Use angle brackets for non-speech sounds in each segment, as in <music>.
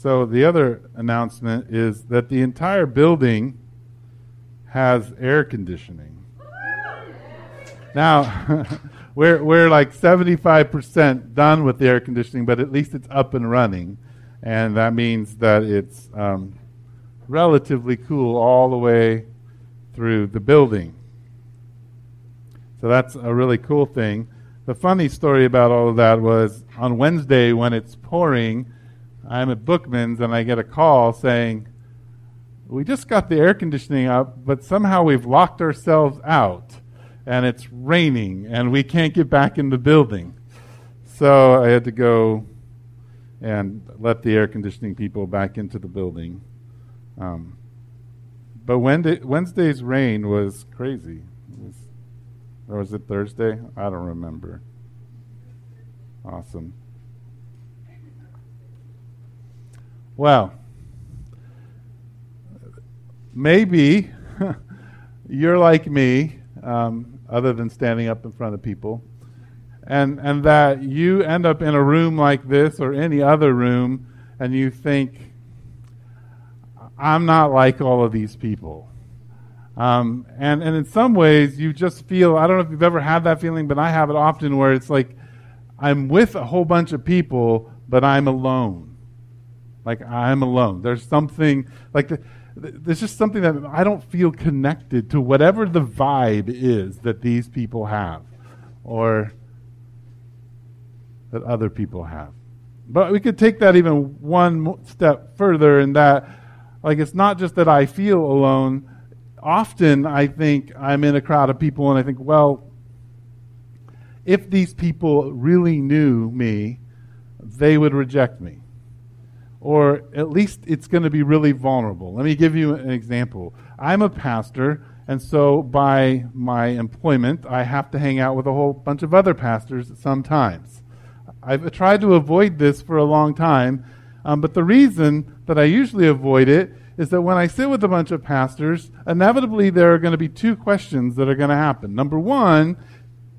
So the other announcement is that the entire building has air conditioning. Now, <laughs> we're, we're like 75% done with the air conditioning, but at least it's up and running. And that means that it's um, relatively cool all the way through the building. So that's a really cool thing. The funny story about all of that was on Wednesday when it's pouring, I'm at Bookman's and I get a call saying, We just got the air conditioning up, but somehow we've locked ourselves out and it's raining and we can't get back in the building. So I had to go and let the air conditioning people back into the building. Um, but Wednesday, Wednesday's rain was crazy. Or was it Thursday? I don't remember. Awesome. Well, maybe <laughs> you're like me, um, other than standing up in front of people, and and that you end up in a room like this or any other room, and you think, I'm not like all of these people. Um, and, and in some ways, you just feel, I don't know if you've ever had that feeling, but I have it often where it's like, I'm with a whole bunch of people, but I'm alone. Like, I'm alone. There's something, like, the, there's just something that I don't feel connected to whatever the vibe is that these people have or that other people have. But we could take that even one step further in that like it's not just that I feel alone. Often I think I'm in a crowd of people and I think, well, if these people really knew me, they would reject me. Or at least it's going to be really vulnerable. Let me give you an example. I'm a pastor, and so by my employment, I have to hang out with a whole bunch of other pastors sometimes. I've tried to avoid this for a long time um, but the reason that I usually avoid it is that when I sit with a bunch of pastors, inevitably there are going to be two questions that are going to happen. Number one,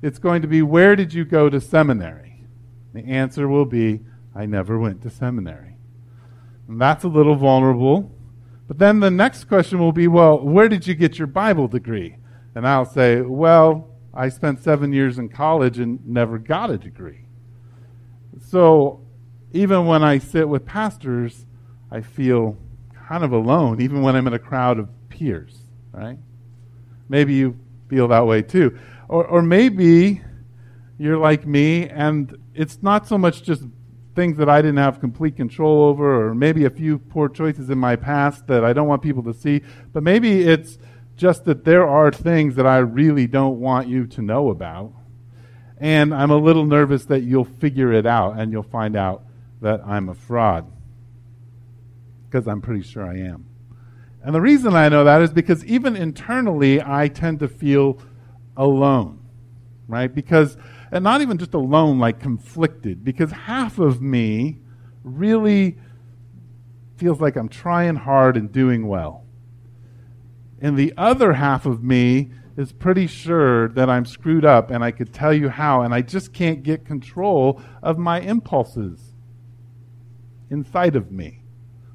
it's going to be, Where did you go to seminary? The answer will be, I never went to seminary. And that's a little vulnerable. But then the next question will be, Well, where did you get your Bible degree? And I'll say, Well, I spent seven years in college and never got a degree. So even when I sit with pastors, I feel kind of alone, even when I'm in a crowd of peers, right? Maybe you feel that way too. Or, or maybe you're like me, and it's not so much just things that I didn't have complete control over, or maybe a few poor choices in my past that I don't want people to see, but maybe it's just that there are things that I really don't want you to know about. And I'm a little nervous that you'll figure it out and you'll find out that I'm a fraud. Because I'm pretty sure I am. And the reason I know that is because even internally, I tend to feel alone, right? Because, and not even just alone, like conflicted, because half of me really feels like I'm trying hard and doing well. And the other half of me is pretty sure that I'm screwed up and I could tell you how, and I just can't get control of my impulses inside of me.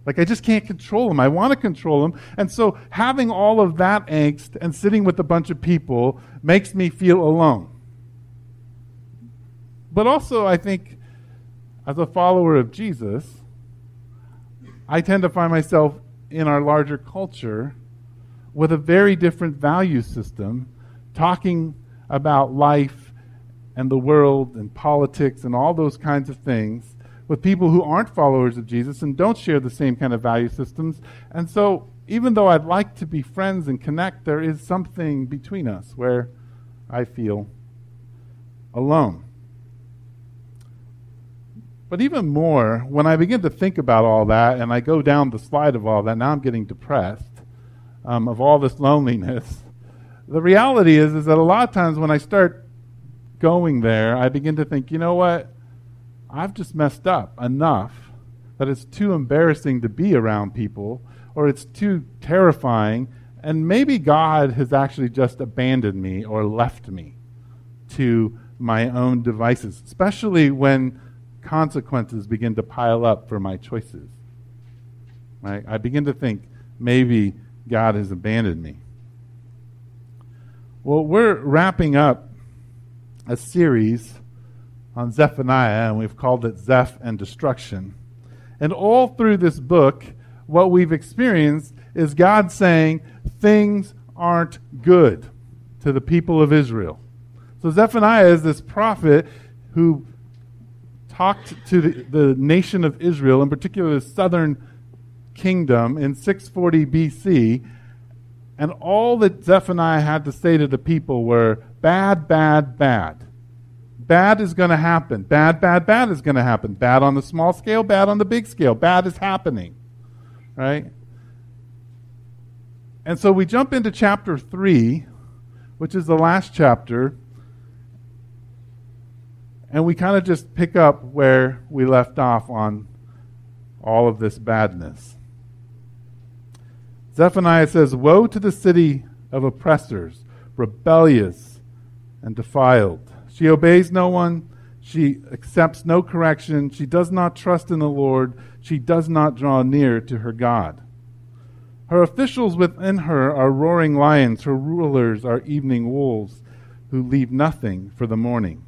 Like I just can't control them. I want to control them. And so having all of that angst and sitting with a bunch of people makes me feel alone. But also, I think as a follower of Jesus, I tend to find myself in our larger culture with a very different value system, talking about life and the world and politics and all those kinds of things with people who aren't followers of Jesus and don't share the same kind of value systems. And so, even though I'd like to be friends and connect, there is something between us where I feel alone. But even more, when I begin to think about all that and I go down the slide of all that, now I'm getting depressed um, of all this loneliness. The reality is, is that a lot of times when I start going there, I begin to think, you know what? I've just messed up enough that it's too embarrassing to be around people or it's too terrifying. And maybe God has actually just abandoned me or left me to my own devices, especially when consequences begin to pile up for my choices. Right? I begin to think maybe God has abandoned me. Well, we're wrapping up a series on Zephaniah, and we've called it Zeph and Destruction. And all through this book, what we've experienced is God saying things aren't good to the people of Israel. So Zephaniah is this prophet who talked to the, the nation of Israel, in particular the southern kingdom, in 640 BC. And all that Zephaniah had to say to the people were bad, bad, bad. Bad is going to happen. Bad, bad, bad is going to happen. Bad on the small scale, bad on the big scale. Bad is happening. Right? And so we jump into chapter 3, which is the last chapter, and we kind of just pick up where we left off on all of this badness. Zephaniah says, Woe to the city of oppressors, rebellious and defiled. She obeys no one, she accepts no correction, she does not trust in the Lord, she does not draw near to her God. Her officials within her are roaring lions, her rulers are evening wolves who leave nothing for the morning.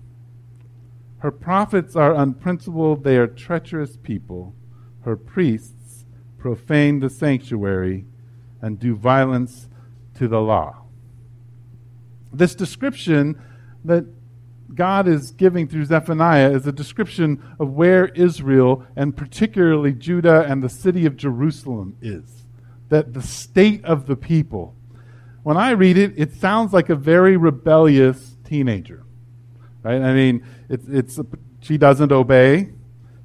Her prophets are unprincipled, they are treacherous people. Her priests profane the sanctuary and do violence to the law. This description that God is giving through Zephaniah is a description of where Israel, and particularly Judah and the city of Jerusalem, is. That the state of the people. When I read it, it sounds like a very rebellious teenager. Right? I mean, it's, it's, she doesn't obey.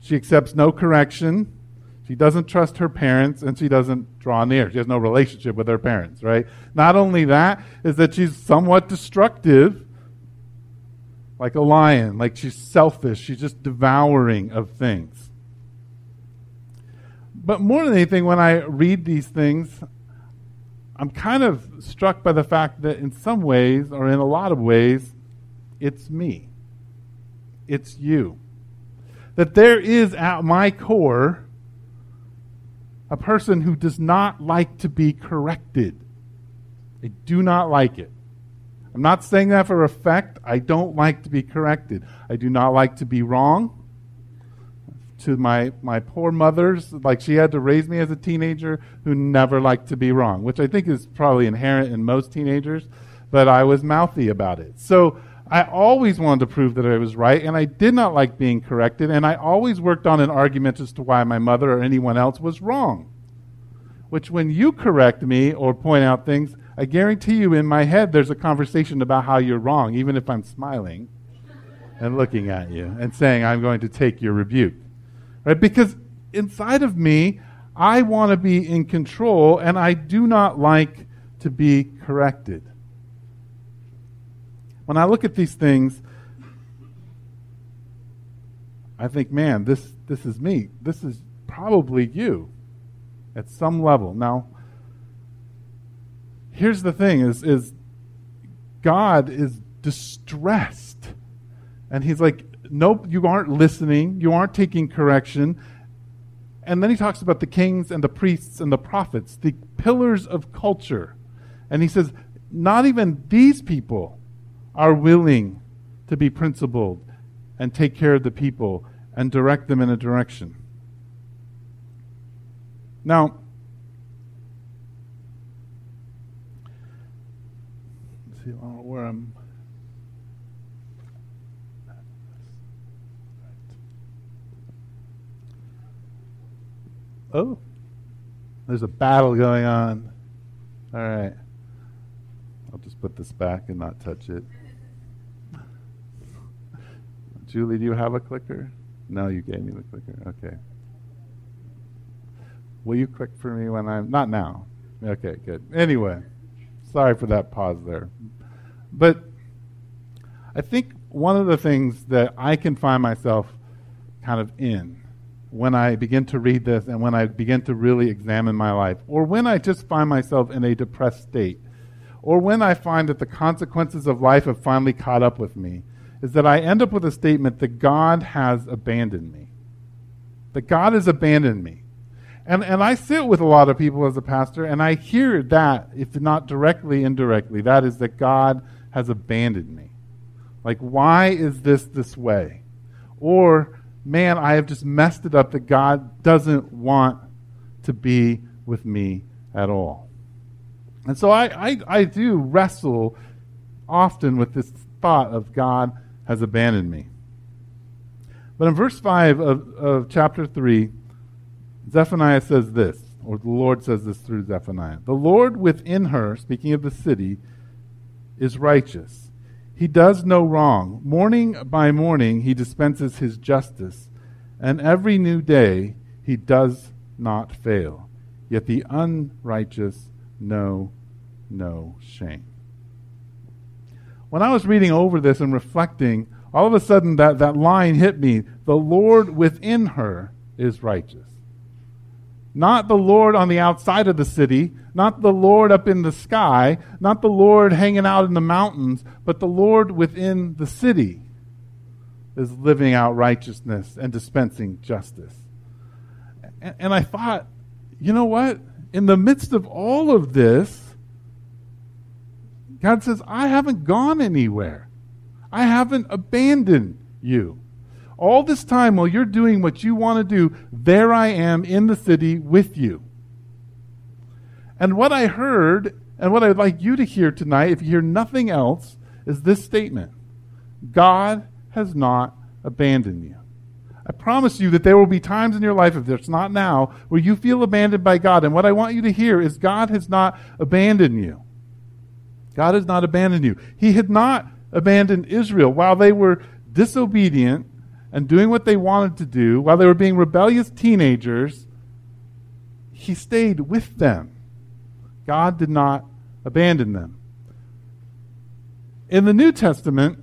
She accepts no correction. She doesn't trust her parents and she doesn't draw near. She has no relationship with her parents, right? Not only that, is that she's somewhat destructive, like a lion, like she's selfish, she's just devouring of things. But more than anything, when I read these things, I'm kind of struck by the fact that in some ways, or in a lot of ways, it's me. It's you. That there is at my core a person who does not like to be corrected. I do not like it. I'm not saying that for effect. I don't like to be corrected. I do not like to be wrong. To my, my poor mother's, like she had to raise me as a teenager who never liked to be wrong, which I think is probably inherent in most teenagers, but I was mouthy about it. So I always wanted to prove that I was right, and I did not like being corrected, and I always worked on an argument as to why my mother or anyone else was wrong. Which, when you correct me or point out things, I guarantee you in my head there's a conversation about how you're wrong, even if I'm smiling and looking at you and saying, I'm going to take your rebuke. Right? Because inside of me, I want to be in control, and I do not like to be corrected. When I look at these things, I think, man, this, this is me. This is probably you at some level. Now, here's the thing is, is God is distressed. And he's like, nope, you aren't listening. You aren't taking correction. And then he talks about the kings and the priests and the prophets, the pillars of culture. And he says, not even these people are willing to be principled and take care of the people and direct them in a direction. Now, see uh, where I'm. Oh, there's a battle going on. All right. I'll just put this back and not touch it. Julie, do you have a clicker? No, you gave me the clicker. Okay. Will you click for me when I'm not now? Okay, good. Anyway, sorry for that pause there. But I think one of the things that I can find myself kind of in when I begin to read this and when I begin to really examine my life, or when I just find myself in a depressed state, or when I find that the consequences of life have finally caught up with me, is that I end up with a statement that God has abandoned me. That God has abandoned me. And, and I sit with a lot of people as a pastor, and I hear that, if not directly, indirectly, that is that God has abandoned me. Like, why is this this way? Or, man, I have just messed it up that God doesn't want to be with me at all. And so I, I, I do wrestle often with this thought of God has abandoned me. But in verse 5 of, of chapter 3, Zephaniah says this, or the Lord says this through Zephaniah The Lord within her, speaking of the city, is righteous. He does no wrong. Morning by morning, he dispenses his justice, and every new day he does not fail. Yet the unrighteous know no shame. When I was reading over this and reflecting, all of a sudden that, that line hit me. The Lord within her is righteous. Not the Lord on the outside of the city, not the Lord up in the sky, not the Lord hanging out in the mountains, but the Lord within the city is living out righteousness and dispensing justice. And, and I thought, you know what? In the midst of all of this, God says, I haven't gone anywhere. I haven't abandoned you. All this time, while you're doing what you want to do, there I am in the city with you. And what I heard, and what I'd like you to hear tonight, if you hear nothing else, is this statement God has not abandoned you. I promise you that there will be times in your life, if it's not now, where you feel abandoned by God. And what I want you to hear is God has not abandoned you. God has not abandoned you. He had not abandoned Israel while they were disobedient and doing what they wanted to do, while they were being rebellious teenagers, he stayed with them. God did not abandon them. In the New Testament,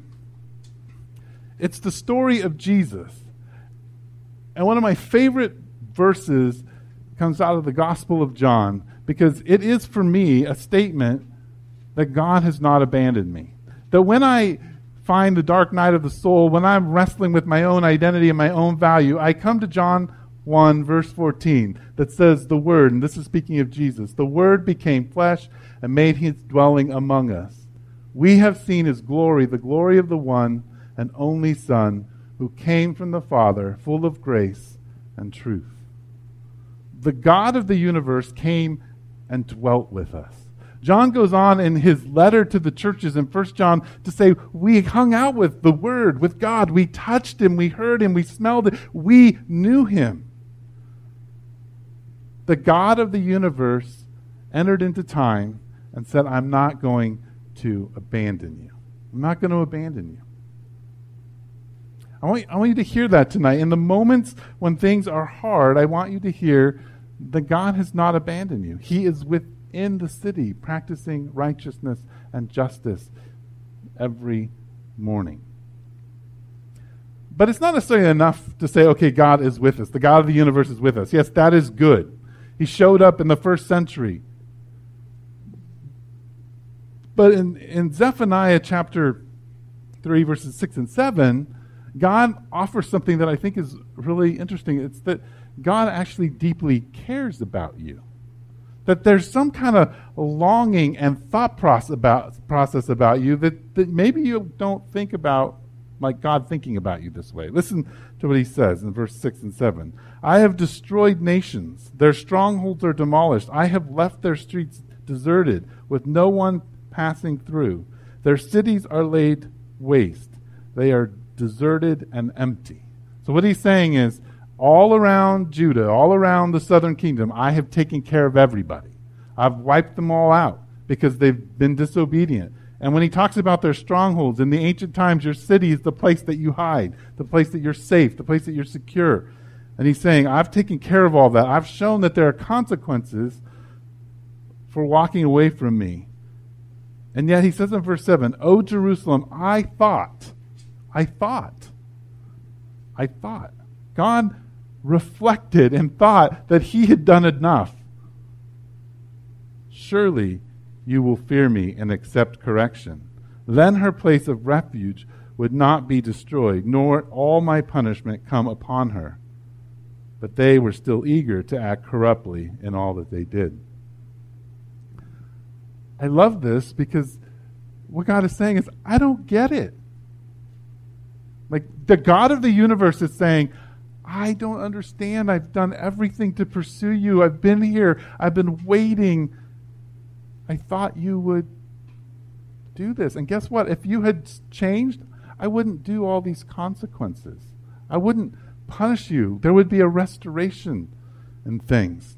it's the story of Jesus. And one of my favorite verses comes out of the Gospel of John because it is for me a statement that God has not abandoned me. That when I find the dark night of the soul, when I'm wrestling with my own identity and my own value, I come to John 1, verse 14, that says, The Word, and this is speaking of Jesus, the Word became flesh and made his dwelling among us. We have seen his glory, the glory of the one and only Son who came from the Father, full of grace and truth. The God of the universe came and dwelt with us. John goes on in his letter to the churches in 1 John to say, We hung out with the Word, with God. We touched Him, we heard Him, we smelled it, we knew Him. The God of the universe entered into time and said, I'm not going to abandon you. I'm not going to abandon you. I want, I want you to hear that tonight. In the moments when things are hard, I want you to hear that God has not abandoned you. He is with in the city practicing righteousness and justice every morning. But it's not necessarily enough to say, okay, God is with us. The God of the universe is with us. Yes, that is good. He showed up in the first century. But in, in Zephaniah chapter 3, verses 6 and 7, God offers something that I think is really interesting. It's that God actually deeply cares about you that there's some kind of longing and thought process about, process about you that, that maybe you don't think about like God thinking about you this way. Listen to what he says in verse 6 and 7. I have destroyed nations. Their strongholds are demolished. I have left their streets deserted with no one passing through. Their cities are laid waste. They are deserted and empty. So what he's saying is, all around Judah, all around the southern kingdom, I have taken care of everybody. I've wiped them all out because they've been disobedient. And when he talks about their strongholds, in the ancient times, your city is the place that you hide, the place that you're safe, the place that you're secure. And he's saying, I've taken care of all that. I've shown that there are consequences for walking away from me. And yet he says in verse 7, O Jerusalem, I thought, I thought, I thought. God reflected and thought that he had done enough. Surely you will fear me and accept correction. Then her place of refuge would not be destroyed, nor all my punishment come upon her. but they were still eager to act corruptly in all that they did. I love this because what God is saying is, I don't get it. Like the God of the universe is saying, I don't understand. I've done everything to pursue you. I've been here. I've been waiting. I thought you would do this. And guess what? If you had changed, I wouldn't do all these consequences. I wouldn't punish you. There would be a restoration in things.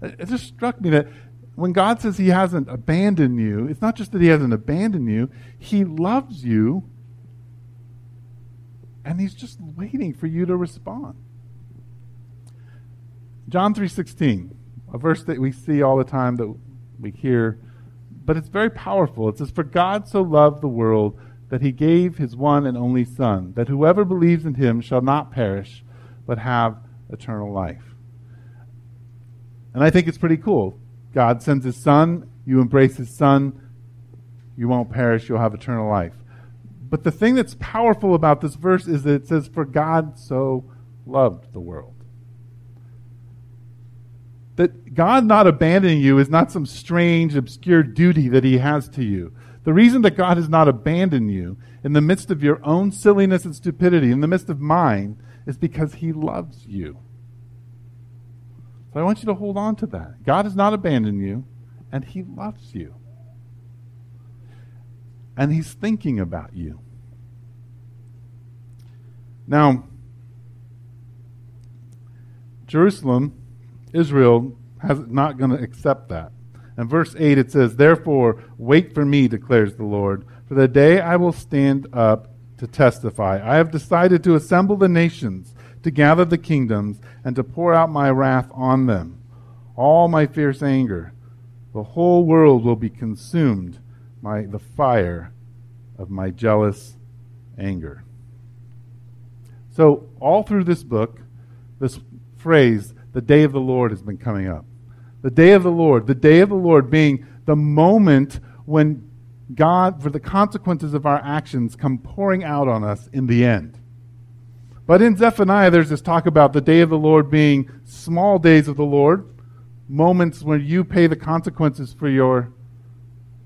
It just struck me that when God says He hasn't abandoned you, it's not just that He hasn't abandoned you, He loves you and he's just waiting for you to respond. John 3:16, a verse that we see all the time that we hear, but it's very powerful. It says for God so loved the world that he gave his one and only son, that whoever believes in him shall not perish but have eternal life. And I think it's pretty cool. God sends his son, you embrace his son, you won't perish, you'll have eternal life. But the thing that's powerful about this verse is that it says, For God so loved the world. That God not abandoning you is not some strange, obscure duty that He has to you. The reason that God has not abandoned you in the midst of your own silliness and stupidity, in the midst of mine, is because He loves you. So I want you to hold on to that. God has not abandoned you, and He loves you. And He's thinking about you. Now, Jerusalem, Israel, is not going to accept that. In verse 8 it says, Therefore, wait for me, declares the Lord, for the day I will stand up to testify. I have decided to assemble the nations, to gather the kingdoms, and to pour out my wrath on them. All my fierce anger. The whole world will be consumed by the fire of my jealous anger. So, all through this book, this phrase, the day of the Lord, has been coming up. The day of the Lord, the day of the Lord being the moment when God, for the consequences of our actions, come pouring out on us in the end. But in Zephaniah, there's this talk about the day of the Lord being small days of the Lord, moments when you pay the consequences for your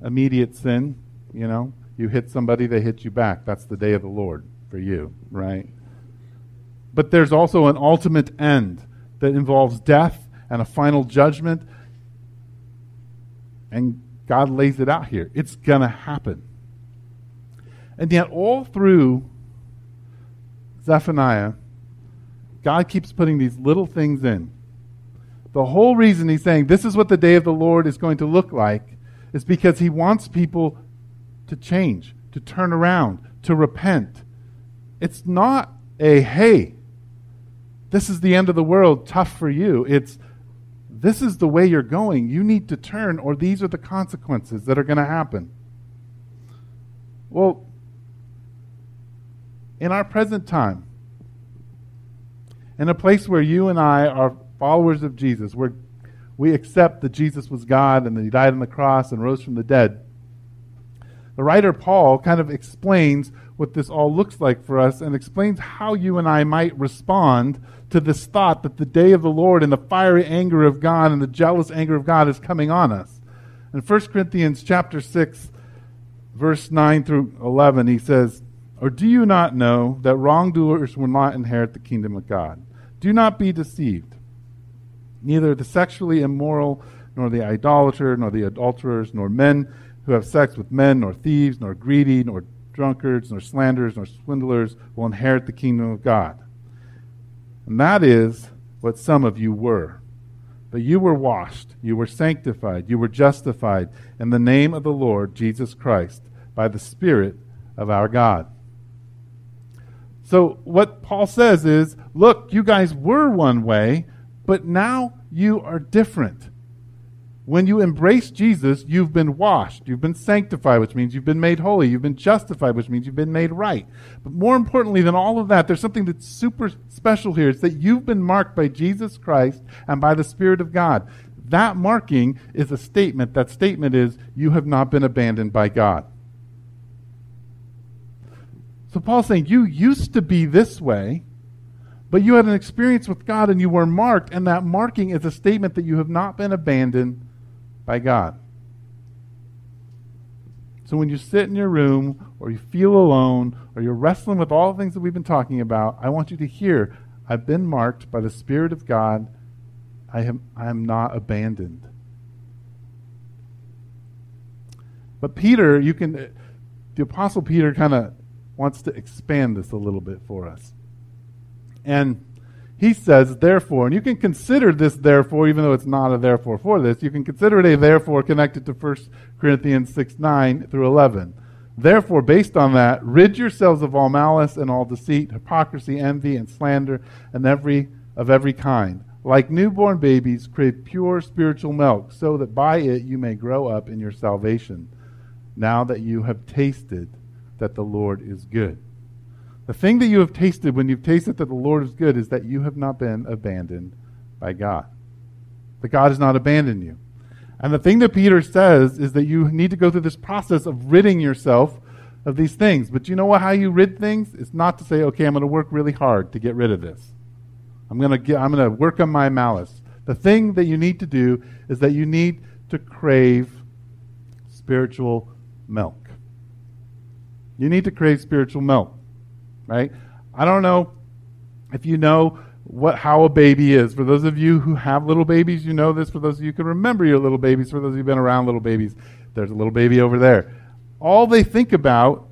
immediate sin. You know, you hit somebody, they hit you back. That's the day of the Lord for you, right? But there's also an ultimate end that involves death and a final judgment. And God lays it out here. It's going to happen. And yet, all through Zephaniah, God keeps putting these little things in. The whole reason he's saying this is what the day of the Lord is going to look like is because he wants people to change, to turn around, to repent. It's not a, hey, this is the end of the world, tough for you. It's this is the way you're going. You need to turn, or these are the consequences that are going to happen. Well, in our present time, in a place where you and I are followers of Jesus, where we accept that Jesus was God and that he died on the cross and rose from the dead, the writer Paul kind of explains what this all looks like for us and explains how you and I might respond to this thought that the day of the Lord and the fiery anger of God and the jealous anger of God is coming on us. In 1 Corinthians chapter 6 verse 9 through 11 he says, "Or do you not know that wrongdoers will not inherit the kingdom of God? Do not be deceived. Neither the sexually immoral, nor the idolater, nor the adulterers, nor men who have sex with men, nor thieves, nor greedy, nor drunkards, nor slanderers, nor swindlers will inherit the kingdom of God." And that is what some of you were. But you were washed, you were sanctified, you were justified in the name of the Lord Jesus Christ by the Spirit of our God. So, what Paul says is look, you guys were one way, but now you are different. When you embrace Jesus, you've been washed, you've been sanctified, which means you've been made holy, you've been justified, which means you've been made right. But more importantly than all of that, there's something that's super special here. It's that you've been marked by Jesus Christ and by the Spirit of God. That marking is a statement. That statement is, you have not been abandoned by God. So Paul's saying, you used to be this way, But you had an experience with God and you were marked, and that marking is a statement that you have not been abandoned by God. So when you sit in your room or you feel alone or you're wrestling with all the things that we've been talking about, I want you to hear I've been marked by the Spirit of God. I am, I am not abandoned. But Peter, you can, the Apostle Peter kind of wants to expand this a little bit for us. And he says, therefore, and you can consider this therefore, even though it's not a therefore for this, you can consider it a therefore connected to 1 Corinthians 6 9 through 11. Therefore, based on that, rid yourselves of all malice and all deceit, hypocrisy, envy, and slander, and every of every kind. Like newborn babies, crave pure spiritual milk, so that by it you may grow up in your salvation, now that you have tasted that the Lord is good. The thing that you have tasted when you've tasted that the Lord is good is that you have not been abandoned by God. That God has not abandoned you. And the thing that Peter says is that you need to go through this process of ridding yourself of these things. But you know what, how you rid things? It's not to say, okay, I'm going to work really hard to get rid of this. I'm going to get, I'm going to work on my malice. The thing that you need to do is that you need to crave spiritual milk. You need to crave spiritual milk right? I don't know if you know what how a baby is. For those of you who have little babies, you know this. For those of you who can remember your little babies, for those of you who've been around little babies, there's a little baby over there. All they think about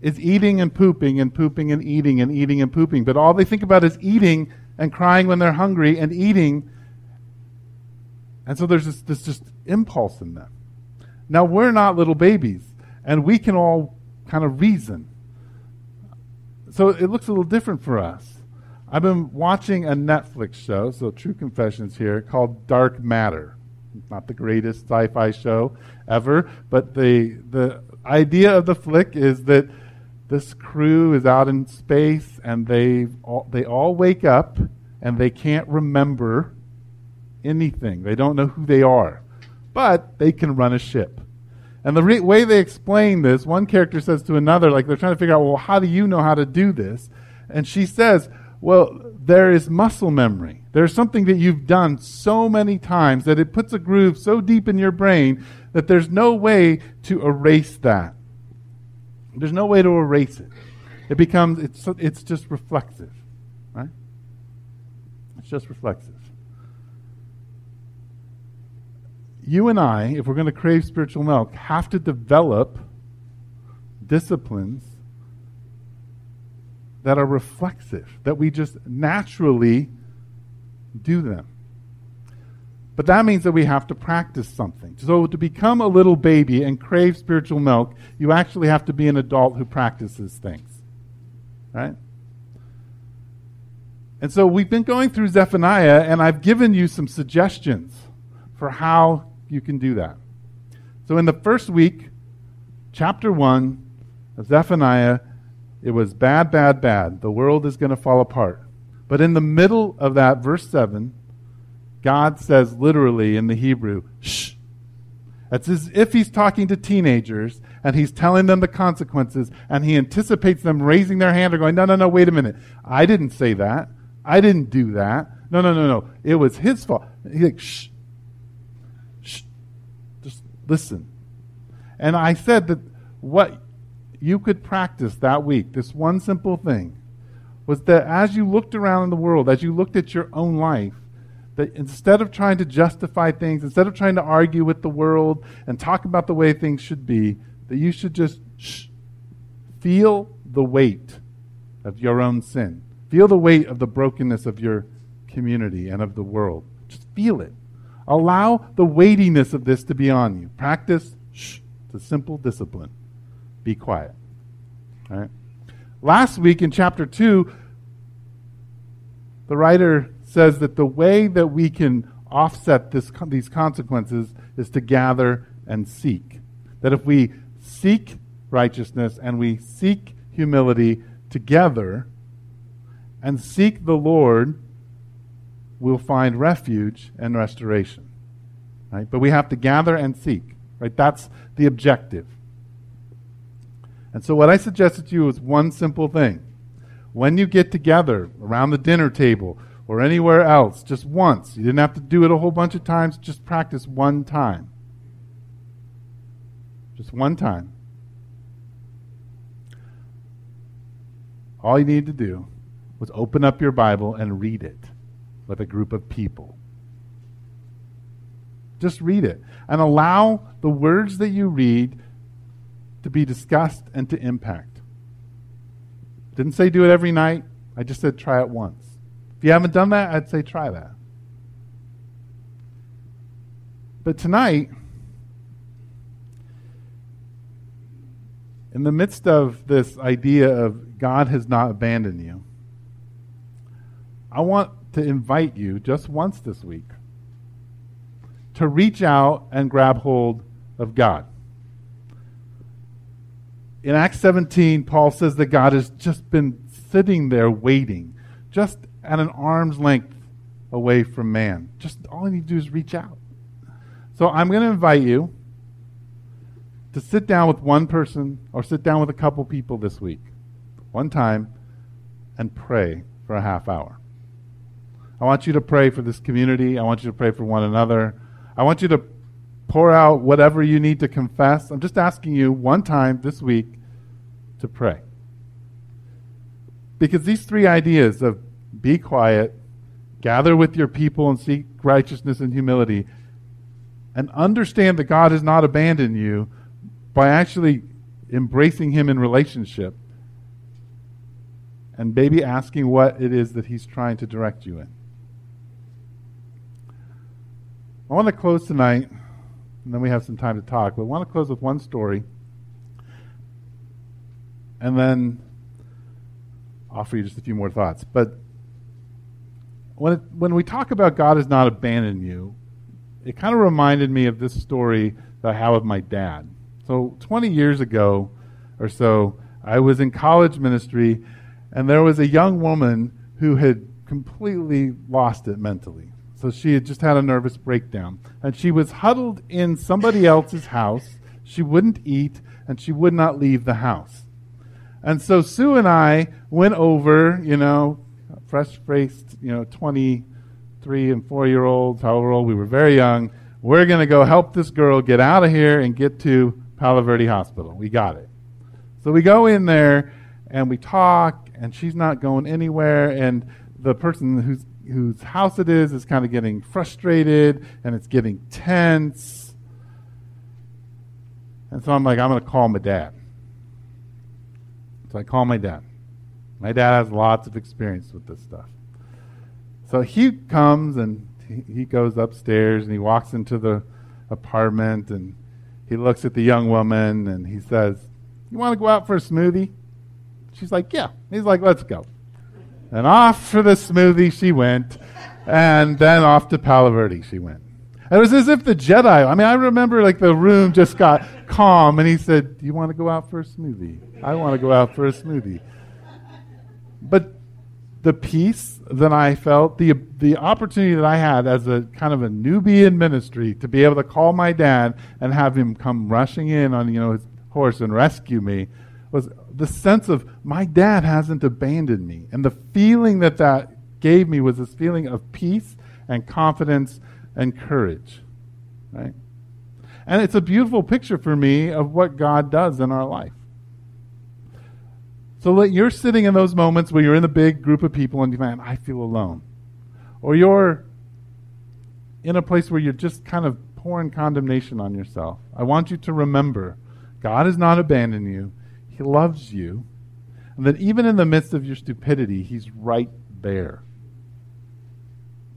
is eating and pooping and pooping and eating and eating and pooping. But all they think about is eating and crying when they're hungry and eating. And so there's this, this just impulse in them. Now, we're not little babies, and we can all kind of reason. So it looks a little different for us. I've been watching a Netflix show, so true confessions here, called Dark Matter. Not the greatest sci-fi show ever, but the the idea of the flick is that this crew is out in space and they all, they all wake up and they can't remember anything. They don't know who they are, but they can run a ship. And the re- way they explain this, one character says to another, like they're trying to figure out, well, how do you know how to do this? And she says, well, there is muscle memory. There's something that you've done so many times that it puts a groove so deep in your brain that there's no way to erase that. There's no way to erase it. It becomes, it's, it's just reflexive, right? It's just reflexive. You and I, if we're going to crave spiritual milk, have to develop disciplines that are reflexive, that we just naturally do them. But that means that we have to practice something. So to become a little baby and crave spiritual milk, you actually have to be an adult who practices things. Right? And so we've been going through Zephaniah, and I've given you some suggestions for how you can do that. So in the first week, chapter 1 of Zephaniah, it was bad, bad, bad. The world is going to fall apart. But in the middle of that, verse 7, God says literally in the Hebrew, shh. It's as if he's talking to teenagers and he's telling them the consequences and he anticipates them raising their hand or going, no, no, no, wait a minute. I didn't say that. I didn't do that. No, no, no, no. It was his fault. He's like, shh. Listen. And I said that what you could practice that week, this one simple thing, was that as you looked around in the world, as you looked at your own life, that instead of trying to justify things, instead of trying to argue with the world and talk about the way things should be, that you should just shh, feel the weight of your own sin. Feel the weight of the brokenness of your community and of the world. Just feel it. Allow the weightiness of this to be on you. Practice, shh, it's a simple discipline. Be quiet. All right. Last week in chapter 2, the writer says that the way that we can offset this, these consequences is to gather and seek. That if we seek righteousness and we seek humility together and seek the Lord, we'll find refuge and restoration. Right? But we have to gather and seek. Right? That's the objective. And so what I suggested to you is one simple thing. when you get together around the dinner table or anywhere else, just once. You didn't have to do it a whole bunch of times, just practice one time. Just one time. All you need to do was open up your Bible and read it with a group of people. Just read it and allow the words that you read to be discussed and to impact. Didn't say do it every night. I just said try it once. If you haven't done that, I'd say try that. But tonight, in the midst of this idea of God has not abandoned you, I want to invite you just once this week to reach out and grab hold of God. In Acts 17, Paul says that God has just been sitting there waiting, just at an arm's length away from man. Just all you need to do is reach out. So I'm going to invite you to sit down with one person or sit down with a couple people this week, one time, and pray for a half hour. I want you to pray for this community. I want you to pray for one another. I want you to pour out whatever you need to confess. I'm just asking you one time this week to pray. Because these three ideas of be quiet, gather with your people and seek righteousness and humility, and understand that God has not abandoned you by actually embracing Him in relationship and maybe asking what it is that He's trying to direct you in. I want to close tonight, and then we have some time to talk, but I want to close with one story and then offer you just a few more thoughts. But when, it, when we talk about God has not abandoned you, it kind of reminded me of this story that I have with my dad. So 20 years ago or so, I was in college ministry, and there was a young woman who had completely lost it mentally. So she had just had a nervous breakdown. And she was huddled in somebody else's house. She wouldn't eat, and she would not leave the house. And so Sue and I went over, you know, fresh faced, you know, 23 and 4 year olds, however old we were, very young. We're going to go help this girl get out of here and get to Palo Verde Hospital. We got it. So we go in there and we talk, and she's not going anywhere. And the person whose, whose house it is is kind of getting frustrated and it's getting tense. And so I'm like, I'm going to call my dad. So I call my dad. My dad has lots of experience with this stuff. So he comes and he, goes upstairs and he walks into the apartment and he looks at the young woman and he says, You want to go out for a smoothie? She's like, Yeah. He's like, Let's go. And off for the smoothie she went, and then off to Palo Verde she went. It was as if the Jedi, I mean, I remember like the room just got calm, and he said, Do you want to go out for a smoothie? I want to go out for a smoothie. But the peace that I felt, the the opportunity that I had as a kind of a newbie in ministry to be able to call my dad and have him come rushing in on you know his horse and rescue me was the sense of my dad hasn't abandoned me, and the feeling that that gave me was this feeling of peace and confidence and courage, right? And it's a beautiful picture for me of what God does in our life. So you're sitting in those moments where you're in a big group of people and you man, I feel alone. Or you're in a place where you're just kind of pouring condemnation on yourself. I want you to remember God has not abandoned you. He loves you. And that even in the midst of your stupidity, He's right there.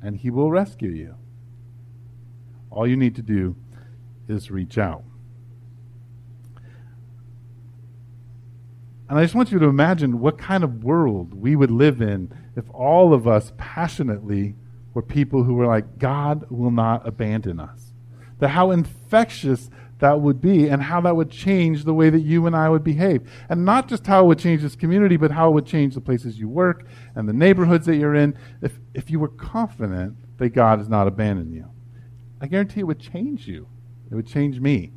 And He will rescue you. All you need to do is reach out. And I just want you to imagine what kind of world we would live in if all of us passionately were people who were like, God will not abandon us. That how infectious that would be and how that would change the way that you and I would behave. And not just how it would change this community, but how it would change the places you work and the neighborhoods that you're in if, if you were confident that God has not abandoned you. I guarantee it would change you. It would change me.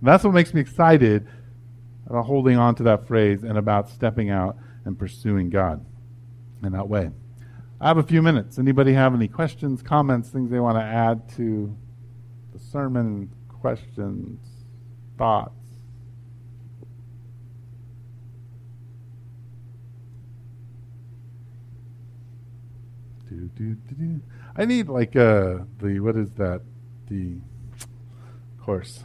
And that's what makes me excited about holding on to that phrase and about stepping out and pursuing God in that way. I have a few minutes. Anybody have any questions, comments, things they want to add to the sermon? Questions, thoughts? Do, do, do. I need like uh the what is that the course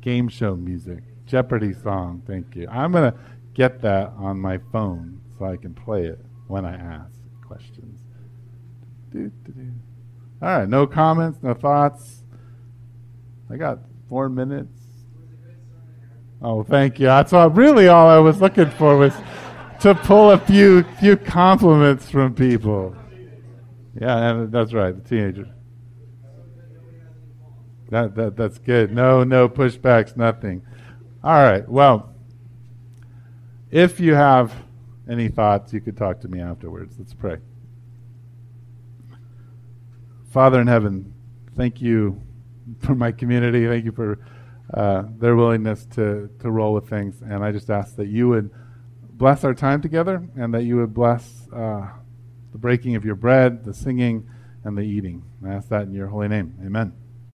game show music Jeopardy song. Thank you. I'm gonna get that on my phone so I can play it when I ask questions. All right, no comments, no thoughts. I got four minutes. Oh, thank you. That's all, really all I was looking for was to pull a few few compliments from people. Yeah, that's right. The teenager. That, that that's good. No, no pushbacks, nothing. All right. Well, if you have any thoughts, you could talk to me afterwards. Let's pray. Father in heaven, thank you for my community. Thank you for uh, their willingness to, to roll with things. And I just ask that you would bless our time together and that you would bless uh, the breaking of your bread, the singing, and the eating. I ask that in your holy name. Amen.